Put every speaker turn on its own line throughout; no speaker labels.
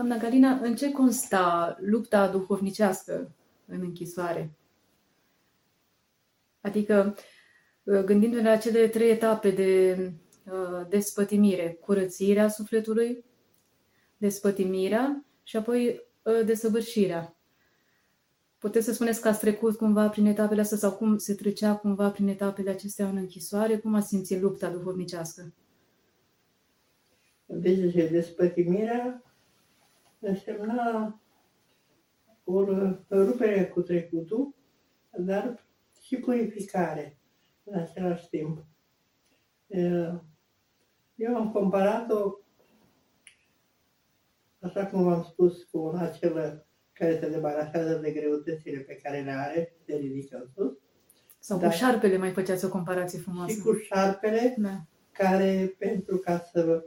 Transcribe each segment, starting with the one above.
Doamna Galina, în ce consta lupta duhovnicească în închisoare? Adică, uh, gândindu-ne la cele trei etape de uh, despătimire, curățirea sufletului, despătimirea și apoi uh, desăvârșirea. Puteți să spuneți că ați trecut cumva prin etapele astea sau cum se trecea cumva prin etapele acestea în închisoare? Cum ați simțit lupta duhovnicească?
Deci despătimirea însemna o rupere cu trecutul, dar și purificare în același timp. Eu am comparat-o, așa cum v-am spus, cu un acel care se debarasează de greutățile pe care le are, se ridică în sus.
Sau cu șarpele mai făceați o comparație frumoasă.
Și cu șarpele, da. care pentru ca să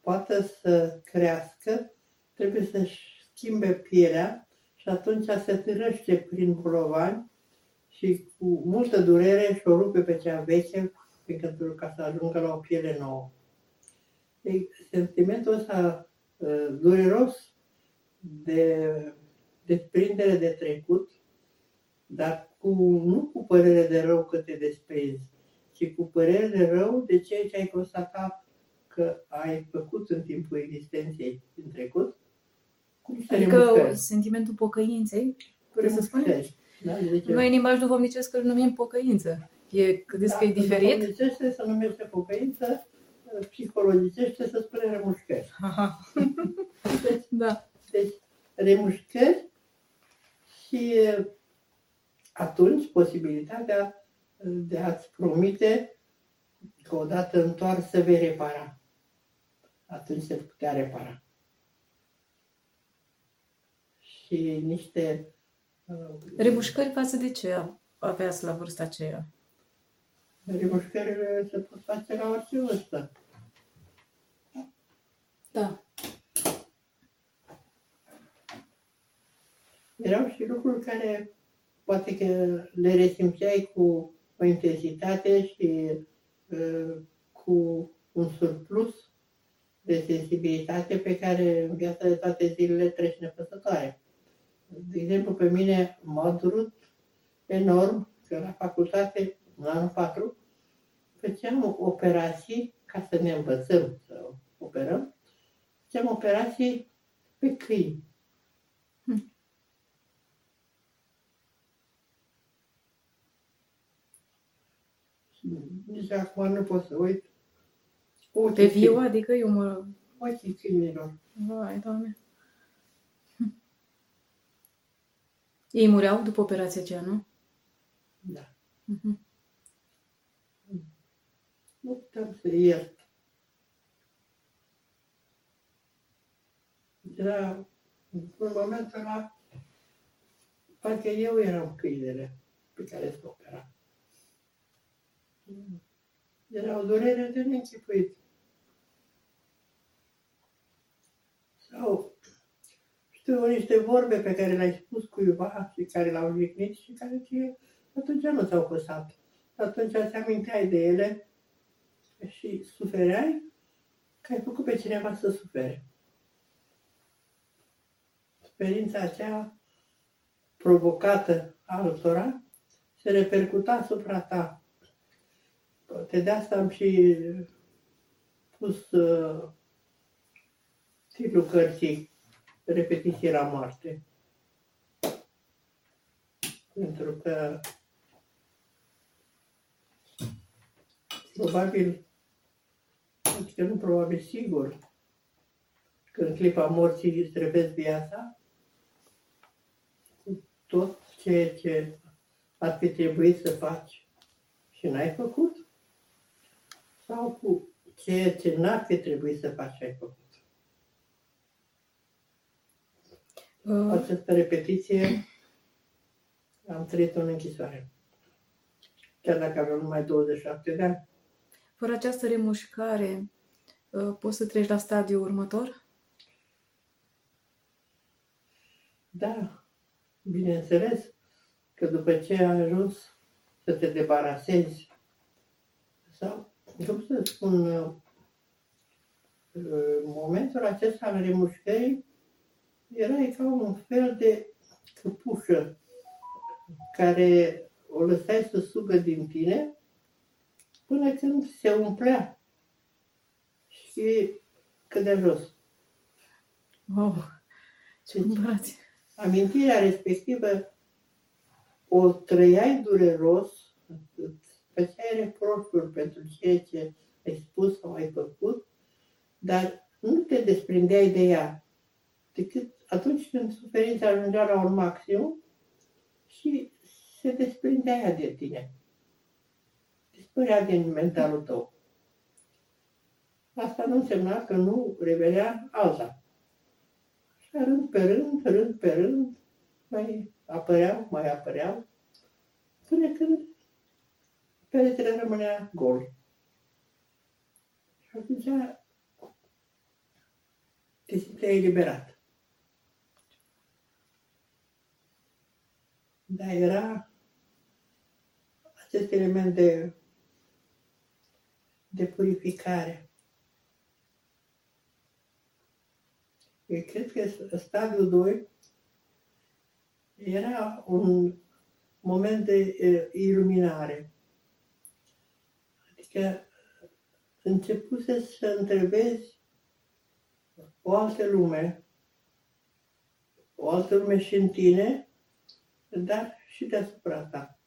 poată să crească, trebuie să-și schimbe pielea și atunci se târăște prin bolovani și cu multă durere și o rupe pe cea veche pentru ca să ajungă la o piele nouă. Ei, sentimentul ăsta uh, dureros de desprindere de trecut, dar cu, nu cu părere de rău că te desprinzi, ci cu părere de rău de ceea ce ai constatat că ai făcut în timpul existenței din trecut.
Cum adică sentimentul pocăinței, puteți să spuneți? Da, Noi în limbaj duhovnicesc îl numim pocăință. E, credeți da, că e diferit?
Duhovnicește se numește pocăință, psihologicește se spune remușcări.
Deci, da.
deci remușcări și atunci posibilitatea de a-ți promite că odată întoarsă vei repara. Atunci se putea repara. Și niște...
Uh, Remușcări față de ce aveați la vârsta aceea?
Remușcările se pot face la orice vârstă.
Da.
Erau și lucruri care poate că le resimțeai cu o intensitate și uh, cu un surplus de sensibilitate pe care în viața de toate zilele treci nepăsătoare. De exemplu, pe mine m-a durut enorm că la facultate, în anul 4, făceam operații ca să ne învățăm să operăm, făceam operații pe câini. Hm. Nici acum nu pot să uit.
Uite, pe viu, adică eu mă...
Ochii câinilor.
Vai, Doamne. Ei mureau după operația aceea, nu?
Da. Uh-huh. Nu puteam să iert. Era, în momentul ăla, parcă eu eram câinele pe care se opera. Era o durere de neînchipuit. Sau știu niște vorbe pe care le-ai spus cuiva și care l-au jignit și care ție atunci nu ți-au păsat. Atunci ți aminteai de ele și sufereai că ai făcut pe cineva să sufere. Suferința aceea provocată altora se repercuta asupra ta Poate de asta am și pus uh, titlul cărții Repetiție la moarte. Pentru că probabil, adică nu probabil, sigur, că în clipa morții îți revezi viața cu tot ceea ce ar fi trebuit să faci și n-ai făcut, sau cu ceea ce n-ar fi trebuit să faci ai făcut. Uh. Această repetiție am trăit-o în închisoare. Chiar dacă aveam numai 27 de ani.
Fără această remușcare, uh, poți să treci la stadiul următor?
Da, bineînțeles că după ce ai ajuns să te debarasezi sau cum să spun, în momentul acesta al remușcării, erai ca un fel de căpușă care o lăsai să sugă din tine până când se umplea și cădea jos.
Oh, ce deci,
Amintirea respectivă o trăiai dureros, îți făceai reproșuri pentru ceea ce ai spus sau ai făcut, dar nu te desprindeai de ea, decât atunci când suferința ajungea la un maxim și se desprindea ea de tine. Dispărea din mentalul tău. Asta nu însemna că nu revenea alta. Și rând pe rând, rând pe rând, mai apăreau, mai apăreau, până când peretele rămânea gol. Și atunci te simțeai eliberat. Dar era acest element de, de purificare. Eu cred că stadiul 2 era un moment de iluminare. Adică începuse să întrebezi o altă lume, o altă lume și în tine, dar și deasupra ta.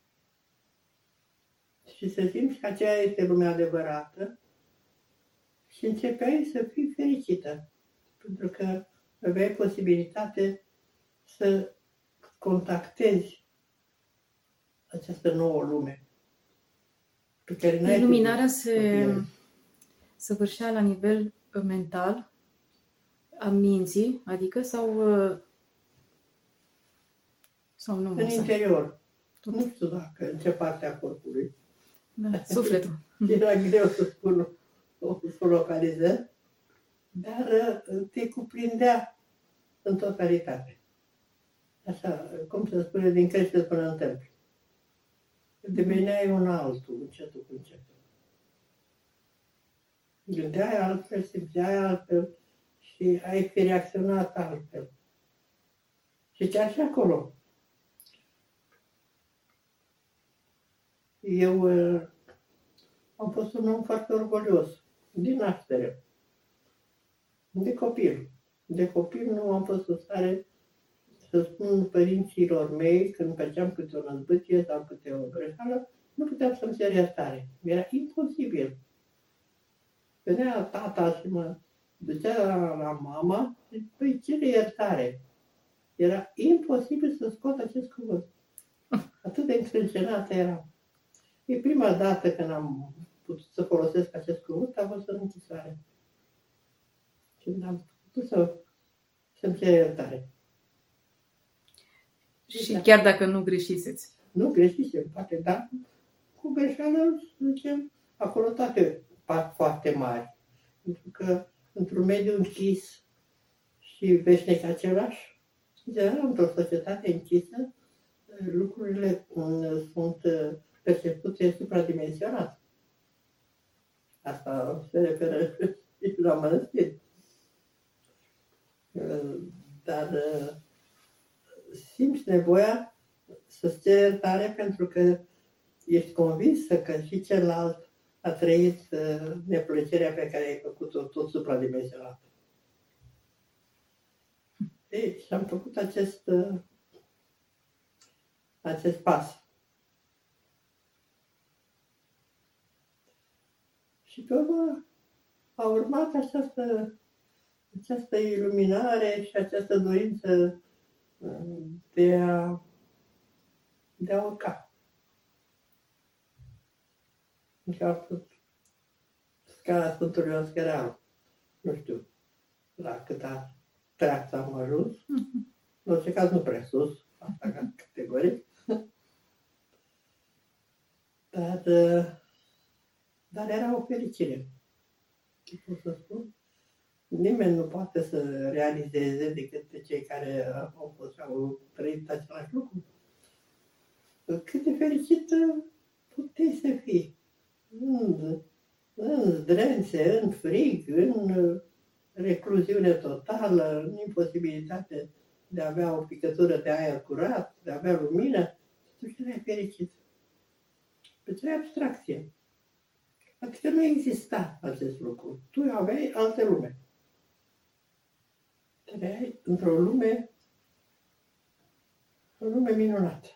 Și să simți că aceea este lumea adevărată și începeai să fii fericită, pentru că aveai posibilitate să contactezi această nouă lume.
Pe care Iluminarea se săvârșea la nivel mental, a minții, adică sau uh, sau nu?
În interior. Tot. Nu știu dacă în ce parte a corpului.
Da, sufletul.
Era greu să spun să localizez, dar uh, te cuprindea în totalitate. Așa, cum se spune, din crește până în tălpi. Deveneai un altul, încetul cu încetul. Gândeai altfel, simțeai altfel și ai fi reacționat altfel. Și chiar și acolo. Eu uh, am fost un om foarte orgolios, din naștere. De copil. De copil nu am fost în stare să spun părinților mei când făceam câte o năzbâție sau câte o greșeală, nu puteam să-mi cer iertare. Era imposibil. Venea tata și mă ducea la, la mama și păi cere iertare. Era imposibil să scot acest cuvânt. Atât de încrâncenată eram. E prima dată când am putut să folosesc acest cuvânt a fost în închisoare. Și am putut să, să-mi cer iertare.
Și chiar dacă nu greșiseți.
Nu greșisem, poate, dar cu greșeală, să zicem, acolo toate fac foarte mari. Pentru că într-un mediu închis și veșnic același, general, într-o societate închisă, lucrurile mm, sunt percepute supradimensionat. Asta se referă la mănăstiri. Dar simți nevoia să-ți ceri iertare pentru că ești convinsă că și celălalt a trăit uh, neplăcerea pe care ai făcut-o tot supradimensionat. Ei, și am făcut acest, uh, acest pas. Și pe urmă a urmat această, această iluminare și această dorință de a, de a urca. Adică a fost scara Sfântului Oscăreanu. Nu știu la câta treață am ajuns. Mm-hmm. În orice caz nu prea sus, asta ca categorie. Dar, dar era o fericire. Ce pot să spun? nimeni nu poate să realizeze decât pe cei care au fost au trăit același lucru. Cât de fericită puteai să fii. În, în zdrențe, în frig, în recluziune totală, imposibilitate de a avea o picătură de aer curat, de a avea lumină, tu și erai fericit. Pentru abstracție. Adică nu exista acest lucru. Tu aveai alte lume. Trăiai într-o lume, o lume minunată.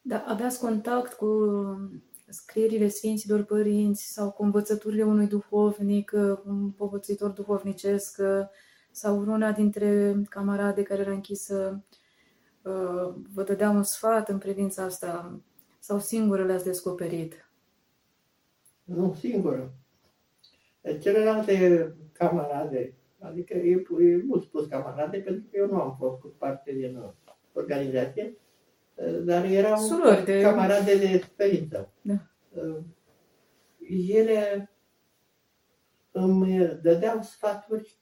Da, aveați contact cu scrierile Sfinților Părinți sau cu învățăturile unui duhovnic, un povățuitor duhovnicesc sau una dintre camarade care era închisă vă dădea un sfat în privința asta sau singură le-ați descoperit?
Nu singură. Celelalte camarade, adică e, e mult spus camarade, pentru că eu nu am fost parte din organizație, dar erau
Surori de...
camarade de experiență.
Da.
Ele îmi dădeau sfaturi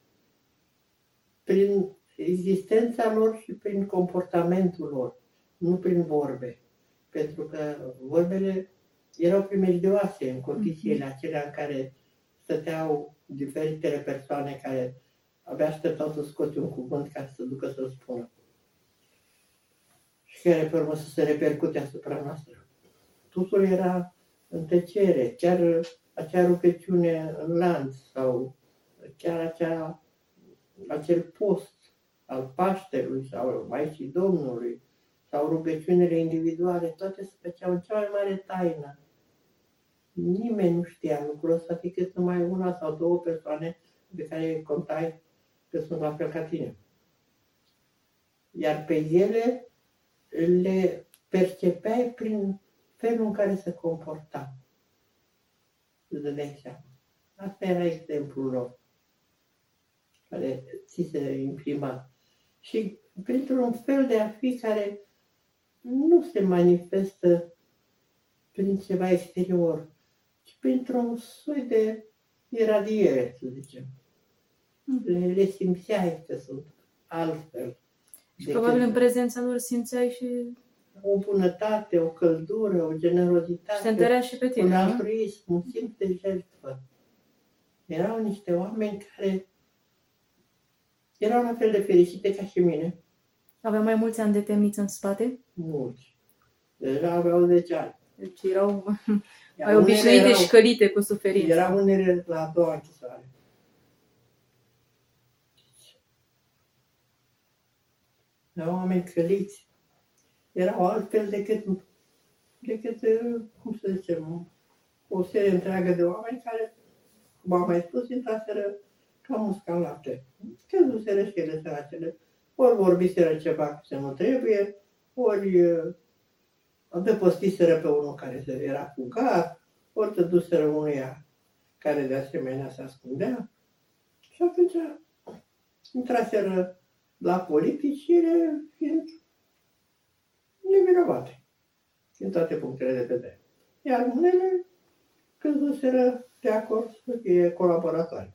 prin existența lor și prin comportamentul lor, nu prin vorbe. Pentru că vorbele erau primejdioase în condițiile mhm. acelea în care stăteau diferitele persoane care abia așteptau să scoți un cuvânt ca să se ducă să spună. Și care pe urmă să se repercute asupra noastră. Totul era în tăcere, chiar acea rugăciune în lanț sau chiar acea, acel post al Paștelui sau al Maicii Domnului sau rugăciunile individuale, toate se făceau în cea mai mare taină. Nimeni nu știa lucrul ăsta decât numai una sau două persoane pe care contai că sunt la fel ca tine. Iar pe ele le percepeai prin felul în care se comporta. Îți dădeai seama. Asta era exemplul lor, care ți se imprima. Și pentru un fel de a fi care nu se manifestă prin ceva exterior, ci printr-un soi de iradiere, să zicem. Le, le simțeai că sunt altfel.
Și probabil în prezența lor simțeai și
o bunătate, o căldură, o generozitate,
și te întărea și pe tine,
un altruism, un simț de jertfă. Erau niște oameni care erau la fel de fericite ca și mine.
Aveau mai mulți ani de temniță în spate?
Mulți. Deja aveau 10 ani.
Deci erau mai obișnuite erau, și călite cu suferință.
Erau unele la a doua închisoare. Erau oameni căliți erau altfel decât, decât, cum să zicem, o serie întreagă de oameni care, cum am mai spus, intraseră ca musca în lapte. Căzuseră și ele săracele. Ori vorbiseră ceva ce nu trebuie, ori uh, adăpostiseră pe unul care era cu gaz, ori te duseră unuia care de asemenea se ascundea. Și atunci intraseră la politici și ele fiind nevinovate din toate punctele de vedere. Iar unele căzuseră de acord să fie colaboratoare.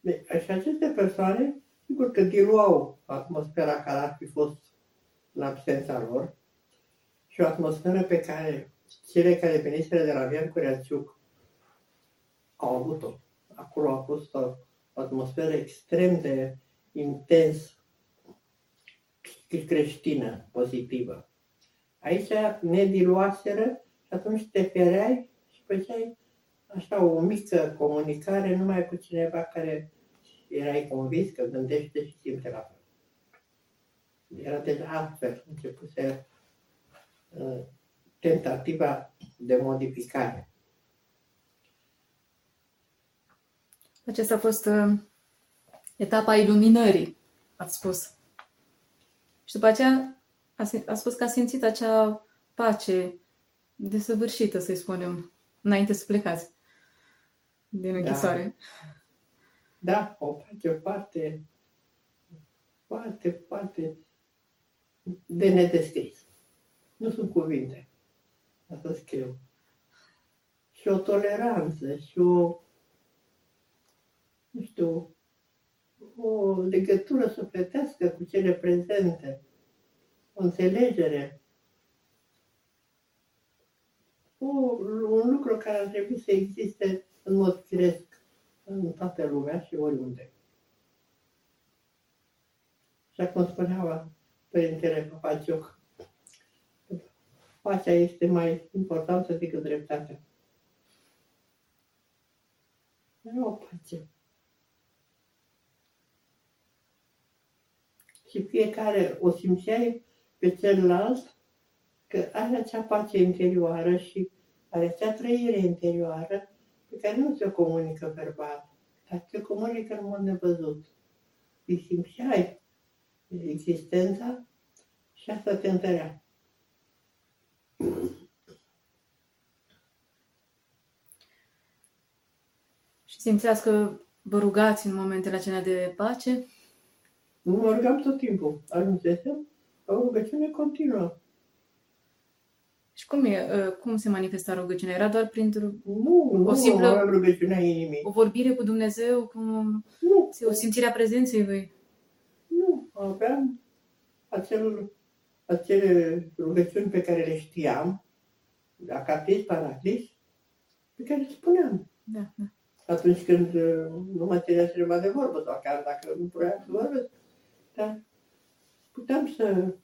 Deci, și aceste persoane, sigur că diluau atmosfera care ar fi fost în absența lor și o atmosferă pe care cele care veniseră de la Vian Cureaciuc au avut-o. Acolo a fost o, o atmosferă extrem de intens creștină, pozitivă. Aici ne diluaseră și atunci te fereai și făceai așa o mică comunicare numai cu cineva care erai convins că gândește și simte la fel. Era deja altfel, începuse uh, tentativa de modificare.
Aceasta a fost uh, etapa iluminării, ați spus. Și după aceea a, a spus că a simțit acea pace desăvârșită, să-i spunem, înainte să plecați din da. închisoare.
Da, da o pace foarte, foarte, foarte de nedescris. Nu sunt cuvinte. Asta scriu. Și o toleranță și o, nu știu, o legătură sufletească cu cele prezente, o înțelegere, o, un lucru care ar trebui să existe în mod firesc în toată lumea și oriunde. Și cum spunea Părintele Papacioc, pacea este mai importantă decât dreptatea. Nu o pace. Și fiecare o simțeai pe celălalt că are acea pace interioară și are acea trăire interioară pe care nu ți-o comunică verbal, dar ți-o comunică în mod nevăzut. Îi simțeai existența și asta te întărea.
Simțeați că vă rugați în momentele acelea de pace?
Nu mă rugam tot timpul. Ajunsesem o rugăciune continuă.
Și cum, e, ă, cum se manifesta rugăciunea? Era doar printr-o
nu, nu,
o simplă
nu rugăciunea inimii.
O vorbire cu Dumnezeu, cu
nu.
o simțire a prezenței Lui?
Nu, aveam acel, acele rugăciuni pe care le știam, acatis, paraclis, pe care le spuneam.
Da, da.
Atunci când uh, nu mă ținea cineva de vorbă, sau chiar dacă nu vroiam să vorbesc, dar puteam să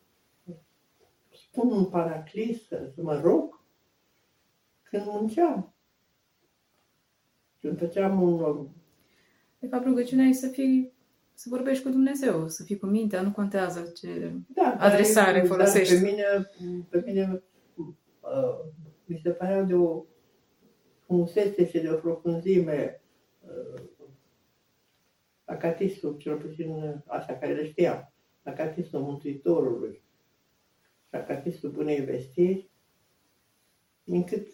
spun un paraclis, să, să mă rog, când munceam. Când făceam un...
De fapt, rugăciunea e să fii să vorbești cu Dumnezeu, să fii cu mintea, nu contează ce da, adresare dar, folosești.
Dar pe mine, pe mine uh, mi se părea de o frumusețe și de o profunzime uh, acatistul, cel puțin așa care le știam, acatistul Mântuitorului și acatistul Bunei Vestiri, încât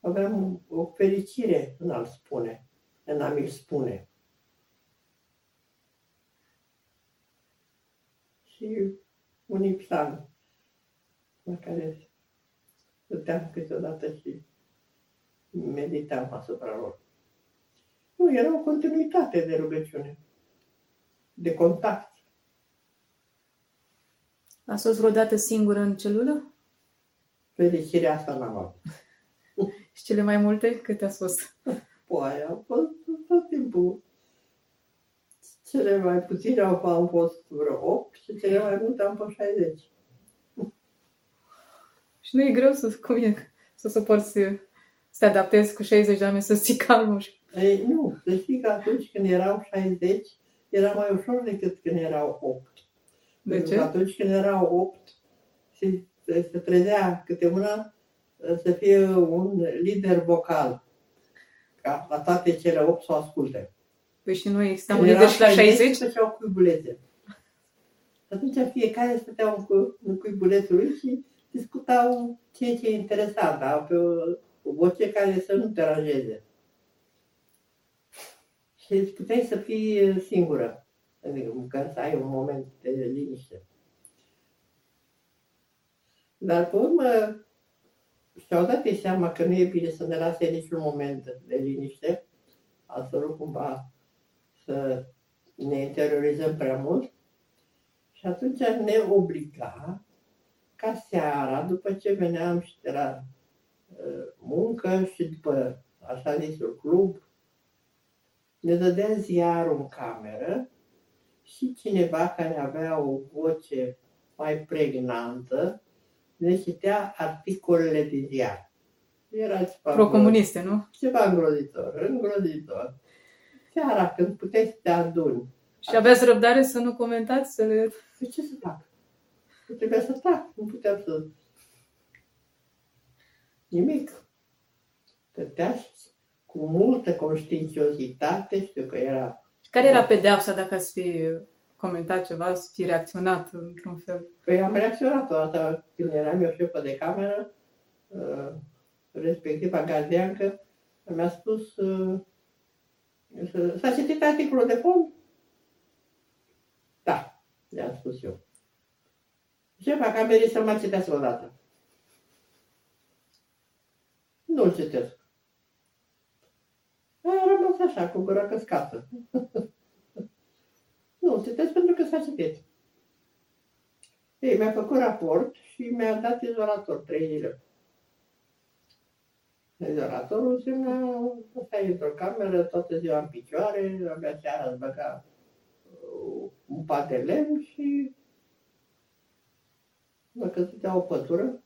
aveam o fericire în a-l spune, în a mi-l spune. și unii psalmi la care stăteam câteodată și meditam asupra lor. Nu, era o continuitate de rugăciune, de contact.
A fost vreodată singură în celulă?
Fericirea asta n-am avut.
și cele mai multe? Câte a fost?
Păi, am fost tot timpul cele mai puține au, am fost vreo 8 și cele mai multe am fost 60.
Și nu e greu să, cum e, să suporți, să te adaptezi cu 60 de oameni, să ții calmul.
Ei, nu, să știi că atunci când erau 60, era mai ușor decât când erau 8.
De ce?
atunci când erau 8 și se trezea câte una să fie un lider vocal, ca la toate cele 8 să o asculte.
Păi și noi stăm lider și la 60?
Făceau cuibulețe. Atunci fiecare stătea în, cu, în cuibulețul lui și discutau ceea ce e interesant, da? pe o, o voce care să nu te aranjeze. Și puteai să fii singură, adică ca să ai un moment de liniște. Dar pe urmă și-au dat seama că nu e bine să ne lase niciun moment de liniște, absolut cumva să ne interiorizăm prea mult și atunci ne obliga ca seara, după ce veneam și de la uh, muncă și după așa zisul club, ne dădea ziarul în cameră și cineva care avea o voce mai pregnantă ne citea articolele de ziar.
Era ceva Pro-comuniste, nu?
Ceva îngrozitor, îngrozitor seara, când puteai să te aduni.
Și aveați răbdare să nu comentați? Să le...
Păi ce să fac? Nu trebuia să tac, nu puteam să... Nimic. Stătea cu multă conștiinciozitate, știu că era...
Care era pedeapsa dacă ați fi comentat ceva, să fi reacționat într-un fel?
Păi am reacționat o dată când eram eu șefă de cameră, uh, respectiva gardiancă, mi-a spus uh, S-a citit articolul de fond? Da, le-am spus eu. Șefa camerei să mai citească o dată. Nu-l citesc. A rămas așa, cu gura căscată. nu, citesc pentru că s-a citit. Ei, mi-a făcut raport și mi-a dat izolator trei zile. Izolatorul înseamnă să stai într-o cameră toată ziua în picioare, abia seara îți băga uh, un pat de lemn și dacă îți dea o pătură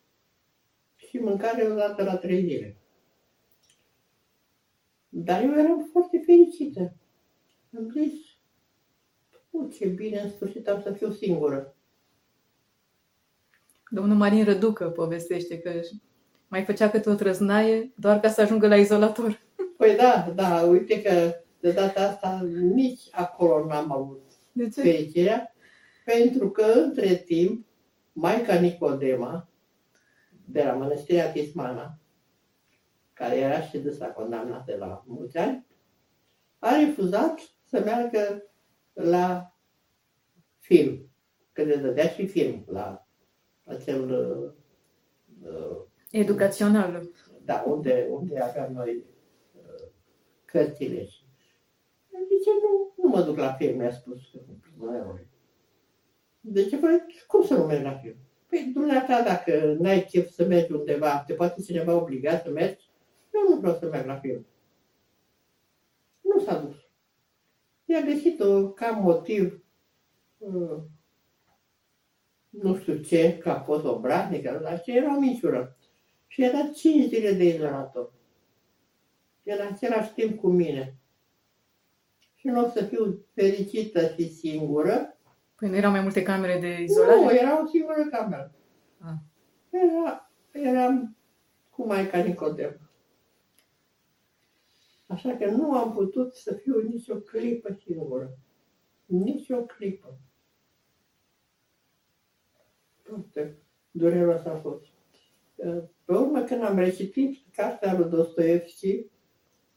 și mâncare o dată la trei zile. Dar eu eram foarte fericită. Am zis, o, ce bine, în sfârșit am să fiu singură.
Domnul Marin Răducă povestește că mai făcea câte o trăznaie doar ca să ajungă la izolator.
Păi da, da, uite că de data asta nici acolo n-am avut
De ce?
fericirea, pentru că între timp, Maica Nicodema, de la Mănăstirea Tismana, care era și dânsa condamnată la mulți ani, a refuzat să meargă la film, că le dădea și film la acel uh,
Educațional.
da, unde, unde aveam noi uh, cărțile. Și zice, nu, nu mă duc la film, mi-a spus. De ce, păi, cum să nu merg la film? Păi, dumneata, dacă n-ai chef să mergi undeva, te poate cineva obliga să mergi, eu nu vreau să merg la film. Nu s-a dus. I-a găsit-o ca motiv, uh, nu știu ce, că a fost obraznică, dar ce era o minciură. Și era 5 zile de izolator. E în același timp cu mine. Și în loc să fiu fericită și singură,
Păi nu erau mai multe camere de izolare?
nu, era o singură cameră.
Ah.
Era, eram cu Maica Nicodem. Așa că nu am putut să fiu nicio clipă singură. Nici o clipă. Foarte dureros a fost. Pe urmă, când am recitit cartea lui Dostoevski,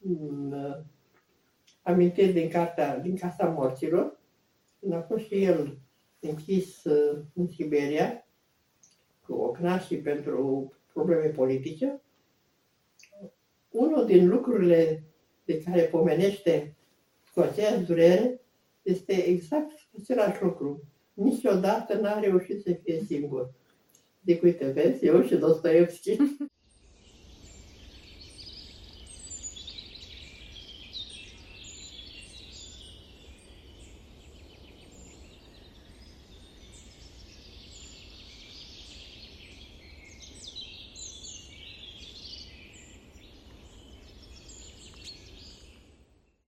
în, amintiri din cartea din Casa Morților, când a fost și el închis uh, în Siberia, cu ocnașii pentru probleme politice, unul din lucrurile de care pomenește cu aceeași durere este exact același lucru. Niciodată n-a reușit să fie singur. Deci, uite, vezi, eu și Dostoevski